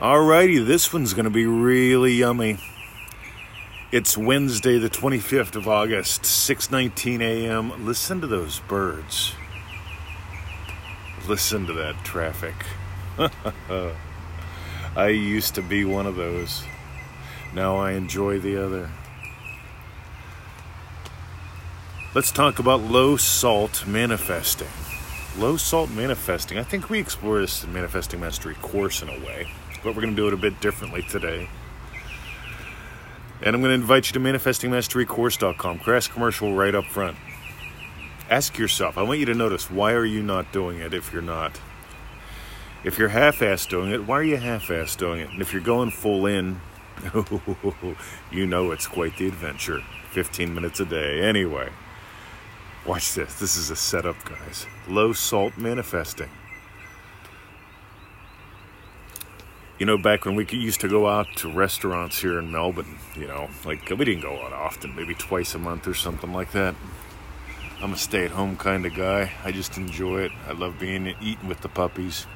Alrighty, this one's going to be really yummy. It's Wednesday, the 25th of August, 6:19 a.m. Listen to those birds. Listen to that traffic. I used to be one of those. Now I enjoy the other. Let's talk about low salt manifesting. Low salt manifesting. I think we explore this in Manifesting Mastery course in a way, but we're going to do it a bit differently today. And I'm going to invite you to manifestingmasterycourse.com. Crash commercial right up front. Ask yourself, I want you to notice why are you not doing it if you're not? If you're half-assed doing it, why are you half-assed doing it? And if you're going full in, you know it's quite the adventure. 15 minutes a day. Anyway, watch this. This is a setup, guys. Low salt manifesting. You know, back when we used to go out to restaurants here in Melbourne, you know, like we didn't go out often, maybe twice a month or something like that. I'm a stay at home kind of guy. I just enjoy it. I love being eating with the puppies.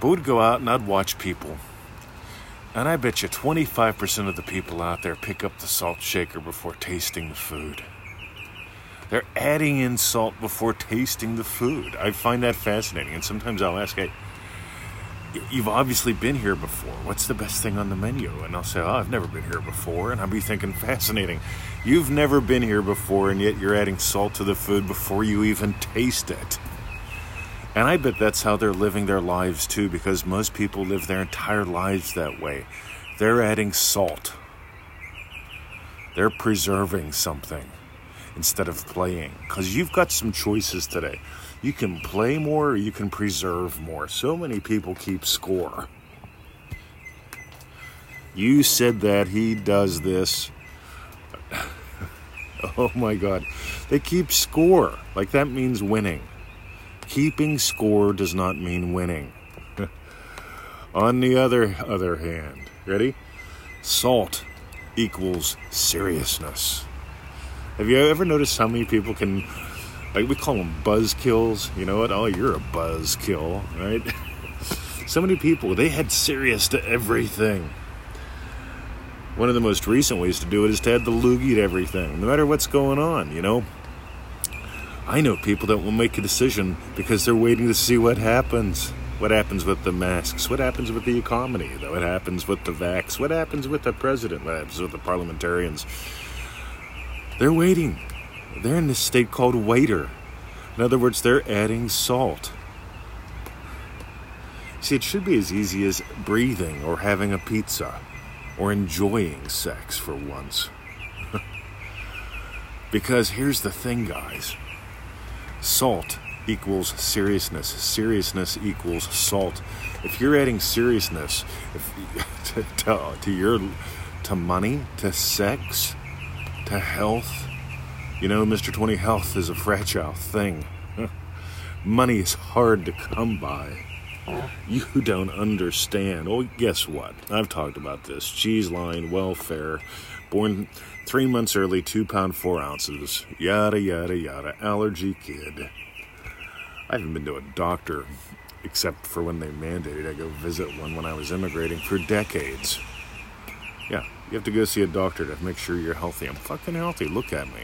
But we'd go out and I'd watch people. And I bet you 25% of the people out there pick up the salt shaker before tasting the food. They're adding in salt before tasting the food. I find that fascinating. And sometimes I'll ask, hey, you've obviously been here before. What's the best thing on the menu? And I'll say, oh, I've never been here before. And I'll be thinking, fascinating. You've never been here before, and yet you're adding salt to the food before you even taste it. And I bet that's how they're living their lives too, because most people live their entire lives that way. They're adding salt, they're preserving something instead of playing. Because you've got some choices today. You can play more you can preserve more. So many people keep score. You said that he does this. oh my God. They keep score. Like that means winning. Keeping score does not mean winning. On the other other hand, ready? Salt equals seriousness. Have you ever noticed how many people can like we call them buzz kills. You know what? Oh, you're a buzz kill, right? so many people they had serious to everything. One of the most recent ways to do it is to add the loogie to everything, no matter what's going on. You know, I know people that will make a decision because they're waiting to see what happens. What happens with the masks? What happens with the economy? What happens with the vax? What happens with the president? What happens with the parliamentarians? They're waiting. They're in this state called waiter. In other words, they're adding salt. See, it should be as easy as breathing or having a pizza or enjoying sex for once. because here's the thing, guys salt equals seriousness, seriousness equals salt. If you're adding seriousness if, to, to, to your to money, to sex, to health, you know, Mr. 20 Health is a fragile thing. Money is hard to come by. You don't understand. Oh, guess what? I've talked about this. Cheese line, welfare, born three months early, two pound, four ounces, yada, yada, yada, allergy kid. I haven't been to a doctor except for when they mandated I go visit one when I was immigrating for decades. Yeah, you have to go see a doctor to make sure you're healthy. I'm fucking healthy. Look at me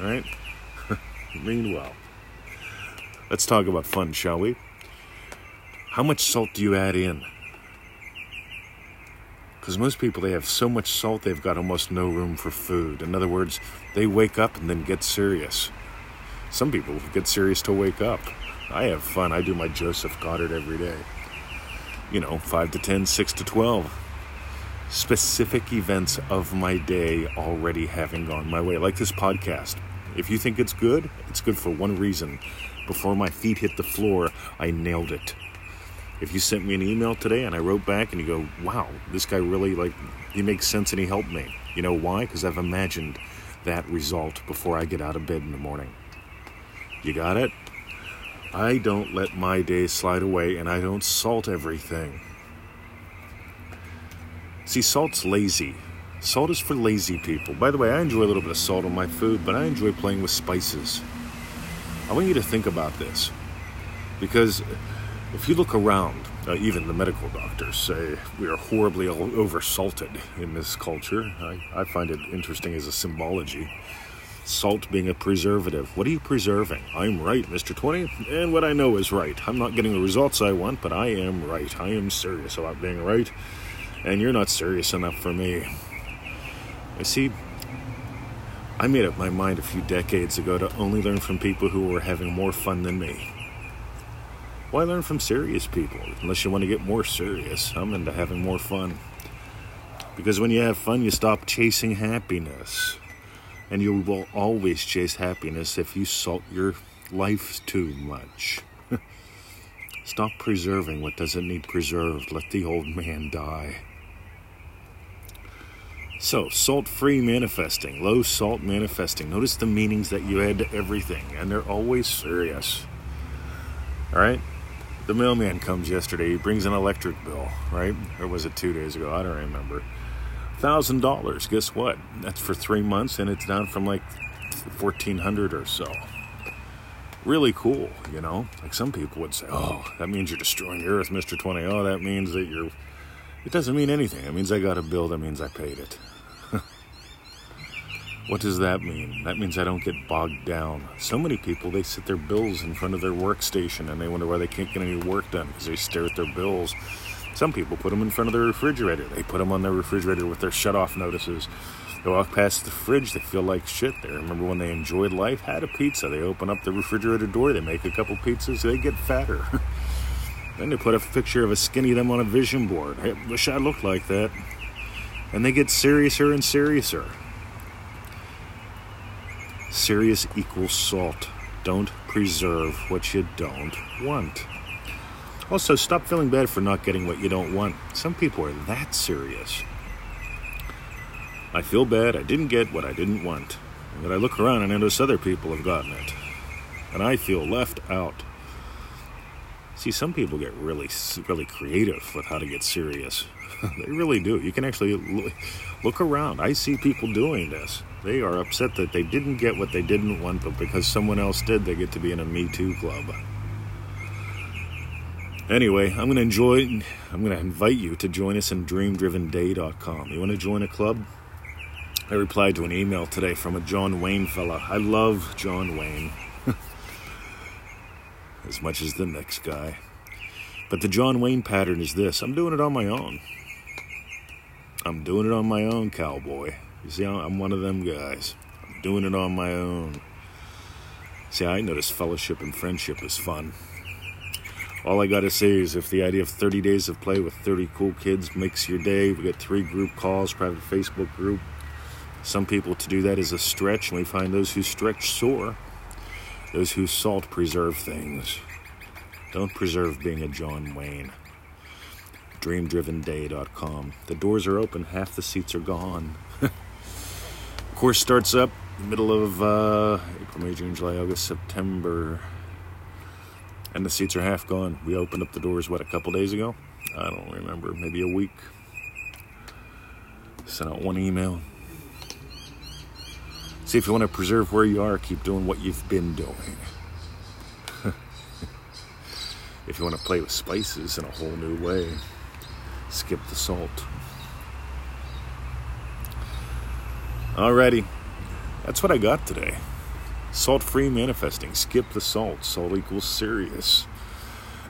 right? Meanwhile, let's talk about fun, shall we? How much salt do you add in? Because most people, they have so much salt, they've got almost no room for food. In other words, they wake up and then get serious. Some people get serious to wake up. I have fun. I do my Joseph Goddard every day. You know, 5 to 10, 6 to 12 specific events of my day already having gone my way, like this podcast. If you think it's good, it's good for one reason. Before my feet hit the floor, I nailed it. If you sent me an email today and I wrote back and you go, wow, this guy really, like, he makes sense and he helped me. You know why? Because I've imagined that result before I get out of bed in the morning. You got it? I don't let my day slide away and I don't salt everything. See, salt's lazy. Salt is for lazy people. By the way, I enjoy a little bit of salt on my food, but I enjoy playing with spices. I want you to think about this. Because if you look around, Uh, even the medical doctors say we are horribly oversalted in this culture. I, I find it interesting as a symbology. Salt being a preservative. What are you preserving? I'm right, Mr. 20, and what I know is right. I'm not getting the results I want, but I am right. I am serious about being right, and you're not serious enough for me. You see, I made up my mind a few decades ago to only learn from people who were having more fun than me. Why learn from serious people? Unless you want to get more serious. I'm into having more fun. Because when you have fun, you stop chasing happiness. And you will always chase happiness if you salt your life too much. Stop preserving what doesn't need preserved. Let the old man die. So, salt free manifesting, low salt manifesting. Notice the meanings that you add to everything, and they're always serious. All right? the mailman comes yesterday. He brings an electric bill, right? Or was it two days ago? I don't remember. Thousand dollars. Guess what? That's for three months, and it's down from like fourteen hundred or so. Really cool, you know. Like some people would say, "Oh, that means you're destroying the earth, Mister 20." Oh, that means that you're. It doesn't mean anything. It means I got a bill. That means I paid it. What does that mean? That means I don't get bogged down. So many people, they sit their bills in front of their workstation and they wonder why they can't get any work done because they stare at their bills. Some people put them in front of their refrigerator. They put them on their refrigerator with their shut off notices. They walk past the fridge, they feel like shit They Remember when they enjoyed life, had a pizza, they open up the refrigerator door, they make a couple pizzas, they get fatter. then they put a picture of a skinny them on a vision board. I wish I looked like that. And they get seriouser and seriouser. Serious equals salt. Don't preserve what you don't want. Also, stop feeling bad for not getting what you don't want. Some people are that serious. I feel bad I didn't get what I didn't want. But I look around and notice other people have gotten it. And I feel left out. See, some people get really, really creative with how to get serious. they really do. You can actually look around. I see people doing this. They are upset that they didn't get what they didn't want, but because someone else did, they get to be in a Me Too club. Anyway, I'm going to enjoy, I'm going to invite you to join us in dreamdrivenday.com. You want to join a club? I replied to an email today from a John Wayne fella. I love John Wayne as much as the next guy. But the John Wayne pattern is this I'm doing it on my own. I'm doing it on my own, cowboy. You see, I'm one of them guys. I'm doing it on my own. See, I notice fellowship and friendship is fun. All I gotta say is if the idea of 30 days of play with 30 cool kids makes your day, we get three group calls, private Facebook group. Some people to do that is a stretch, and we find those who stretch soar, those who salt preserve things. Don't preserve being a John Wayne dreamdrivenday.com. The doors are open, half the seats are gone. course starts up middle of uh, April, May, June, July, August, September, and the seats are half gone. We opened up the doors what a couple days ago. I don't remember, maybe a week. Sent out one email. See if you want to preserve where you are, keep doing what you've been doing. if you want to play with spices in a whole new way skip the salt. Alrighty, that's what I got today. Salt free manifesting. Skip the salt. Salt equals serious.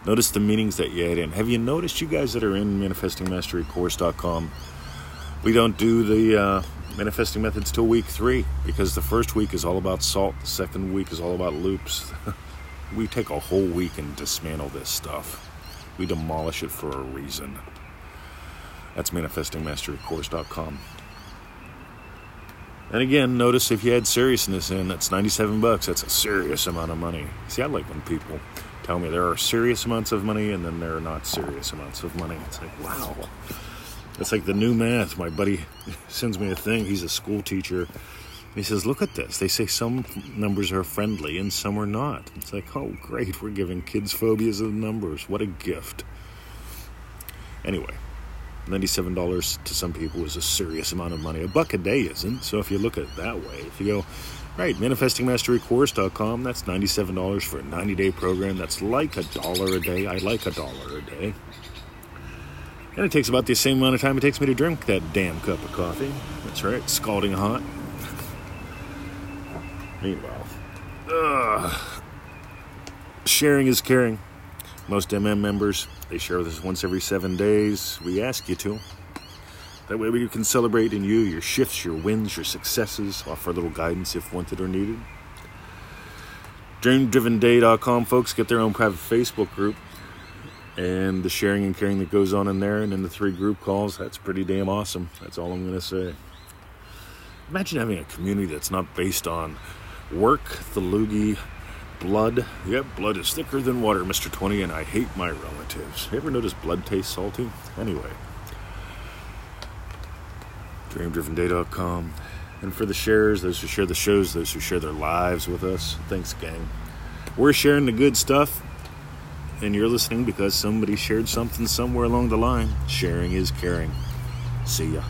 Notice the meanings that you add in. Have you noticed, you guys that are in manifestingmasterycourse.com, we don't do the uh, manifesting methods till week three because the first week is all about salt, the second week is all about loops. we take a whole week and dismantle this stuff. We demolish it for a reason. That's manifestingmasterycourse.com. And again, notice if you had seriousness in, that's 97 bucks. That's a serious amount of money. See, I like when people tell me there are serious amounts of money and then there are not serious amounts of money. It's like, wow. It's like the new math. My buddy sends me a thing. He's a school teacher. He says, Look at this. They say some numbers are friendly and some are not. It's like, oh, great. We're giving kids phobias of numbers. What a gift. Anyway, $97 to some people is a serious amount of money. A buck a day isn't. So if you look at it that way, if you go, Right, manifestingmasterycourse.com. That's $97 for a 90 day program. That's like a dollar a day. I like a dollar a day. And it takes about the same amount of time it takes me to drink that damn cup of coffee. That's right, scalding hot. Meanwhile, ugh, sharing is caring. Most MM members, they share with us once every seven days. We ask you to. That way we can celebrate in you your shifts, your wins, your successes, offer a little guidance if wanted or needed. DreamDrivenDay.com folks get their own private Facebook group and the sharing and caring that goes on in there and in the three group calls, that's pretty damn awesome. That's all I'm going to say. Imagine having a community that's not based on work, the loogie, blood. Yep, blood is thicker than water, Mr. 20, and I hate my relatives. You ever notice blood tastes salty? Anyway, dreamdrivenday.com. And for the sharers, those who share the shows, those who share their lives with us, thanks, gang. We're sharing the good stuff, and you're listening because somebody shared something somewhere along the line. Sharing is caring. See ya.